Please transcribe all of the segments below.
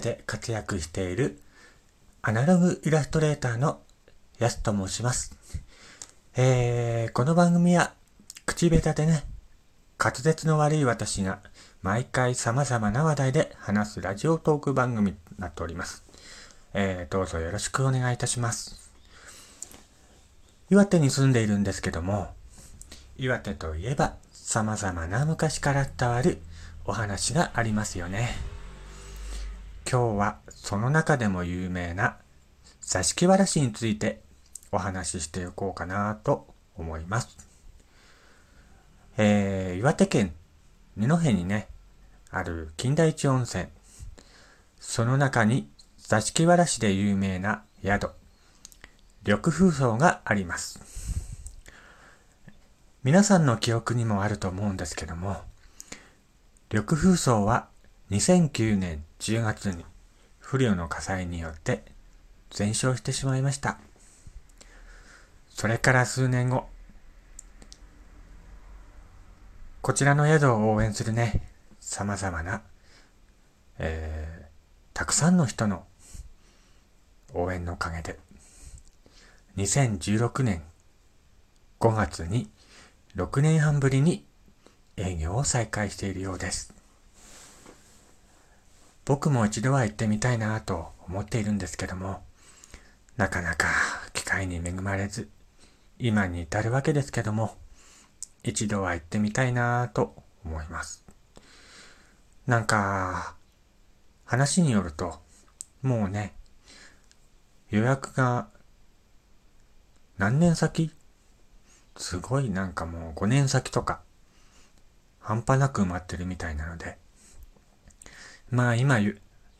で活躍しているアナログイラストレーターのやすと申します。えー、この番組は口下手でね、滑舌の悪い私が毎回様々な話題で話すラジオトーク番組になっております。えー、どうぞよろしくお願いいたします。岩手に住んでいるんですけども、岩手といえば様々な昔から伝わるお話がありますよね。今日はその中でも有名な座敷わらしについてお話ししていこうかなと思います。えー、岩手県二戸にね、ある金田一温泉。その中に座敷わらしで有名な宿、緑風荘があります。皆さんの記憶にもあると思うんですけども、緑風荘は2009年10月に不慮の火災によって全焼してしまいました。それから数年後、こちらの宿を応援するね、様々な、えー、たくさんの人の応援のおかげで、2016年5月に6年半ぶりに営業を再開しているようです。僕も一度は行ってみたいなと思っているんですけども、なかなか機会に恵まれず、今に至るわけですけども、一度は行ってみたいなと思います。なんか、話によると、もうね、予約が何年先？すごいなんかもう5年先とか、半端なく埋まってるみたいなので、まあ今、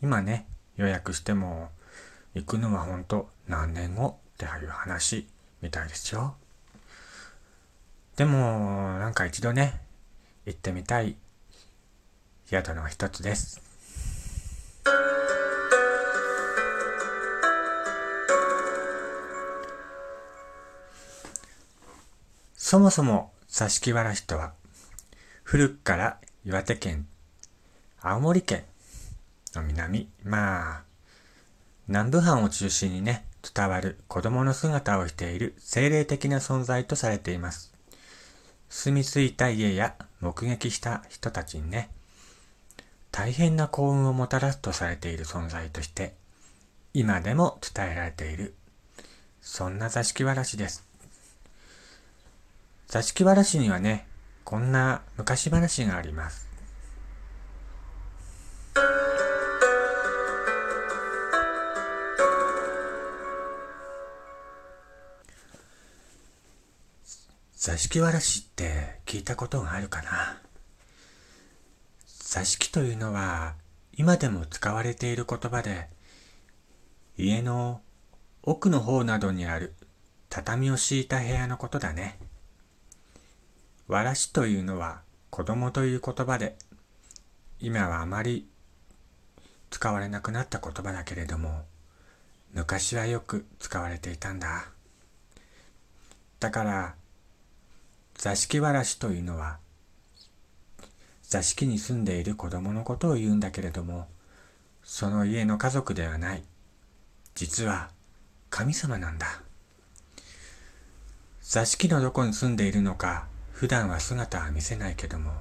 今ね、予約しても行くのは本当何年後っていう話みたいですよ。でも、なんか一度ね、行ってみたい宿の一つです。そもそも座敷わらしとは、古くから岩手県、青森県の南、まあ、南部藩を中心にね、伝わる子供の姿をしている精霊的な存在とされています。住み着いた家や目撃した人たちにね、大変な幸運をもたらすとされている存在として、今でも伝えられている、そんな座敷わらしです。座敷わらしにはね、こんな昔話があります。座敷わらしって聞いたことがあるかな？座敷というのは今でも使われている言葉で家の奥の方などにある畳を敷いた部屋のことだね。わらしというのは子供という言葉で、今はあまり使われなくなった言葉だけれども、昔はよく使われていたんだ。だから、座敷わらしというのは、座敷に住んでいる子供のことを言うんだけれども、その家の家族ではない。実は神様なんだ。座敷のどこに住んでいるのか普段は姿は見せないけども、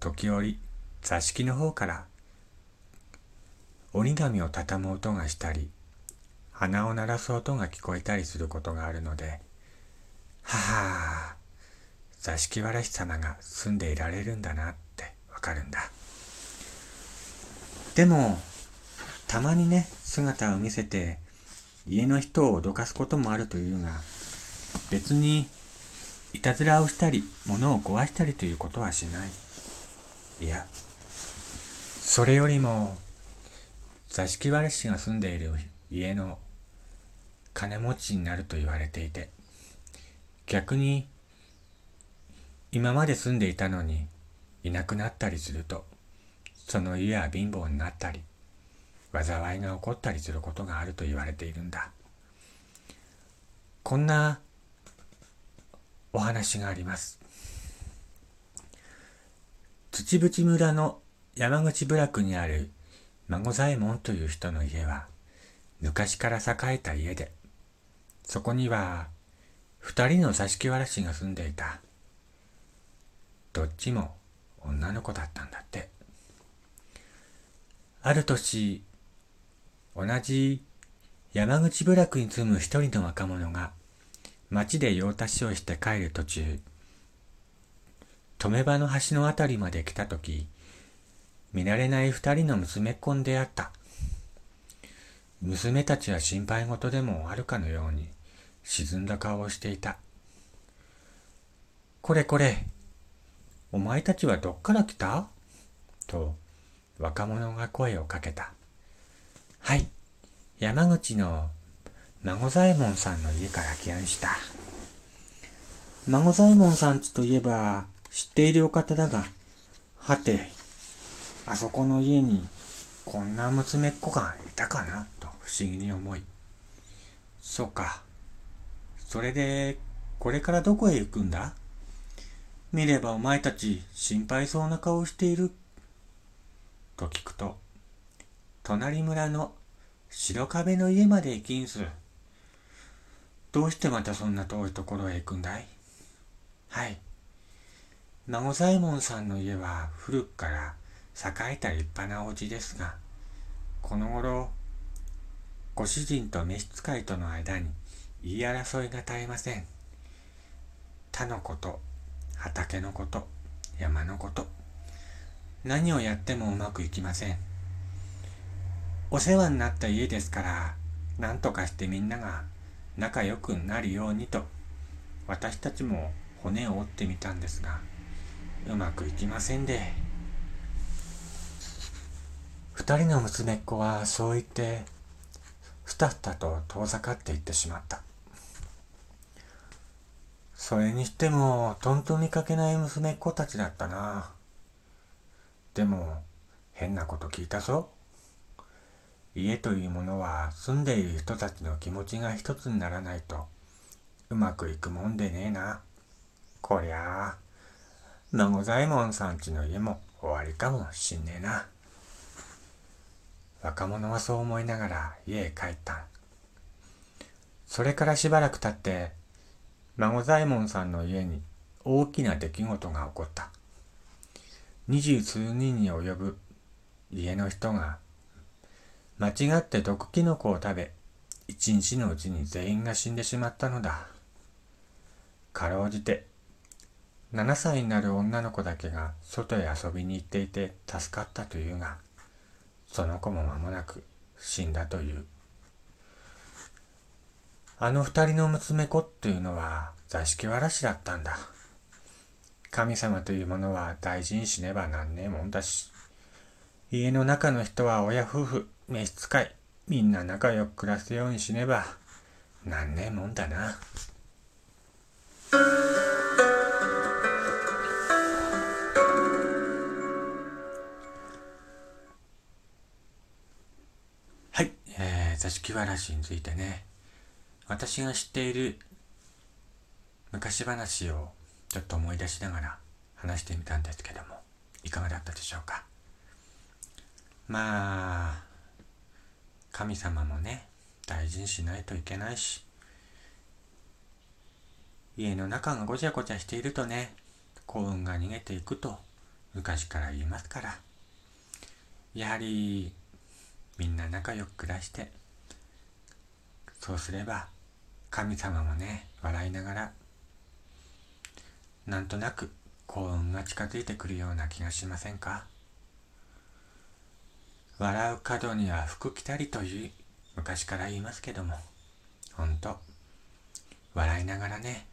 時折座敷の方から折り紙を畳む音がしたり、鼻を鳴らす音が聞こえたりすることがあるので、はは座敷わらし様が住んでいられるんだなってわかるんだ。でも、たまにね、姿を見せて、家の人を脅かすこともあるというが、別にいたずらをしたり、物を壊したりということはしない。いや、それよりも、座敷わらしが住んでいる家の金持ちになると言われていて、逆に、今まで住んでいたのにいなくなったりすると、その家は貧乏になったり、災いが起こったりすることがあると言われているんだ。こんなお話があります。土淵村の山口部落にある孫左衛門という人の家は昔から栄えた家で、そこには二人の座敷わらしが住んでいた。どっちも女の子だったんだって。ある年、同じ山口部落に住む一人の若者が町で用足しをして帰る途中、止め場の橋のあたりまで来たとき、見慣れない二人の娘っ子に出会った。娘たちは心配事でもあるかのように沈んだ顔をしていた。これこれ、お前たちはどっから来た？と若者が声をかけた。はい、山口の孫左衛門さんの家から来やんした。孫左衛門さんちといえば知っているお方だが、はて、あそこの家にこんな娘っ子がいたかな？と不思議に思い。そうか。それで、これからどこへ行くんだ？見ればお前たち心配そうな顔している。と聞くと、隣村の白壁の家まで行きんす。どうしてまたそんな遠いところへ行くんだい？はい。孫左衛門さんの家は古くから栄えた立派なお家ですが、この頃、ご主人と召使いとの間に言い争いが絶えません。他のこと、畑のこと、山のこと、何をやってもうまくいきません。お世話になった家ですから、何とかしてみんなが仲良くなるようにと、私たちも骨を折ってみたんですが、うまくいきませんで。二人の娘っ子はそう言って、ふたふたと遠ざかっていってしまった。それにしても、とんと見かけない娘っ子たちだったな。でも、変なこと聞いたぞ。家というものは住んでいる人たちの気持ちが一つにならないとうまくいくもんでねえな。こりゃあ、孫左衛門さんちの家も終わりかもしんねえな。若者はそう思いながら家へ帰った。それからしばらく経って、孫左衛門さんの家に大きな出来事が起こった。二十数人に及ぶ家の人が間違って毒キノコを食べ、一日のうちに全員が死んでしまったのだ。かろうじて、7歳になる女の子だけが外へ遊びに行っていて助かったというが、その子も間もなく死んだという。あの二人の娘子っていうのは座敷わらしだったんだ。神様というものは大事にしねばなんねえもんだし。家の中の人は親夫婦、召使い、みんな仲良く暮らすようにしねばなんねえもんだなはいえ。座敷わらしについてね、私が知っている昔話をちょっと思い出しながら話してみたんですけども、いかがだったでしょうか？まあ、神様もね、大事にしないといけないし、家の中がごちゃごちゃしているとね、幸運が逃げていくと昔から言いますから、やはりみんな仲良く暮らしてそうすれば神様もね笑いながらなんとなく幸運が近づいてくるような気がしませんか？笑う角には服着たりという昔から言いますけどもほんと笑いながらね、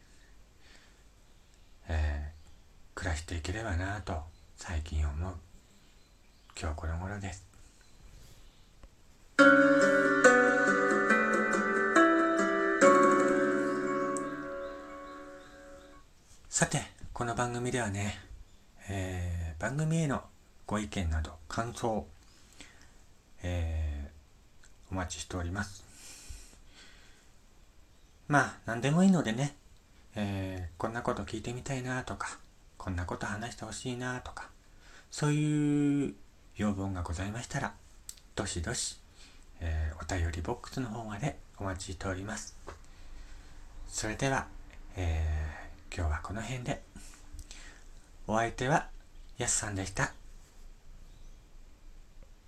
えー、暮らしていければなぁと最近思う。今日この頃です。さて、この番組ではね、えー、番組へのご意見など感想、えー、お待ちしております。まあ、何でもいいのでね、えー、こんなこと聞いてみたいなとか、こんなこと話してほしいなとか、そういう要望がございましたら、どしどし、え、お便りボックスの方までお待ちしております。それでは、えー、今日はこの辺で。お相手は、やすさんでした。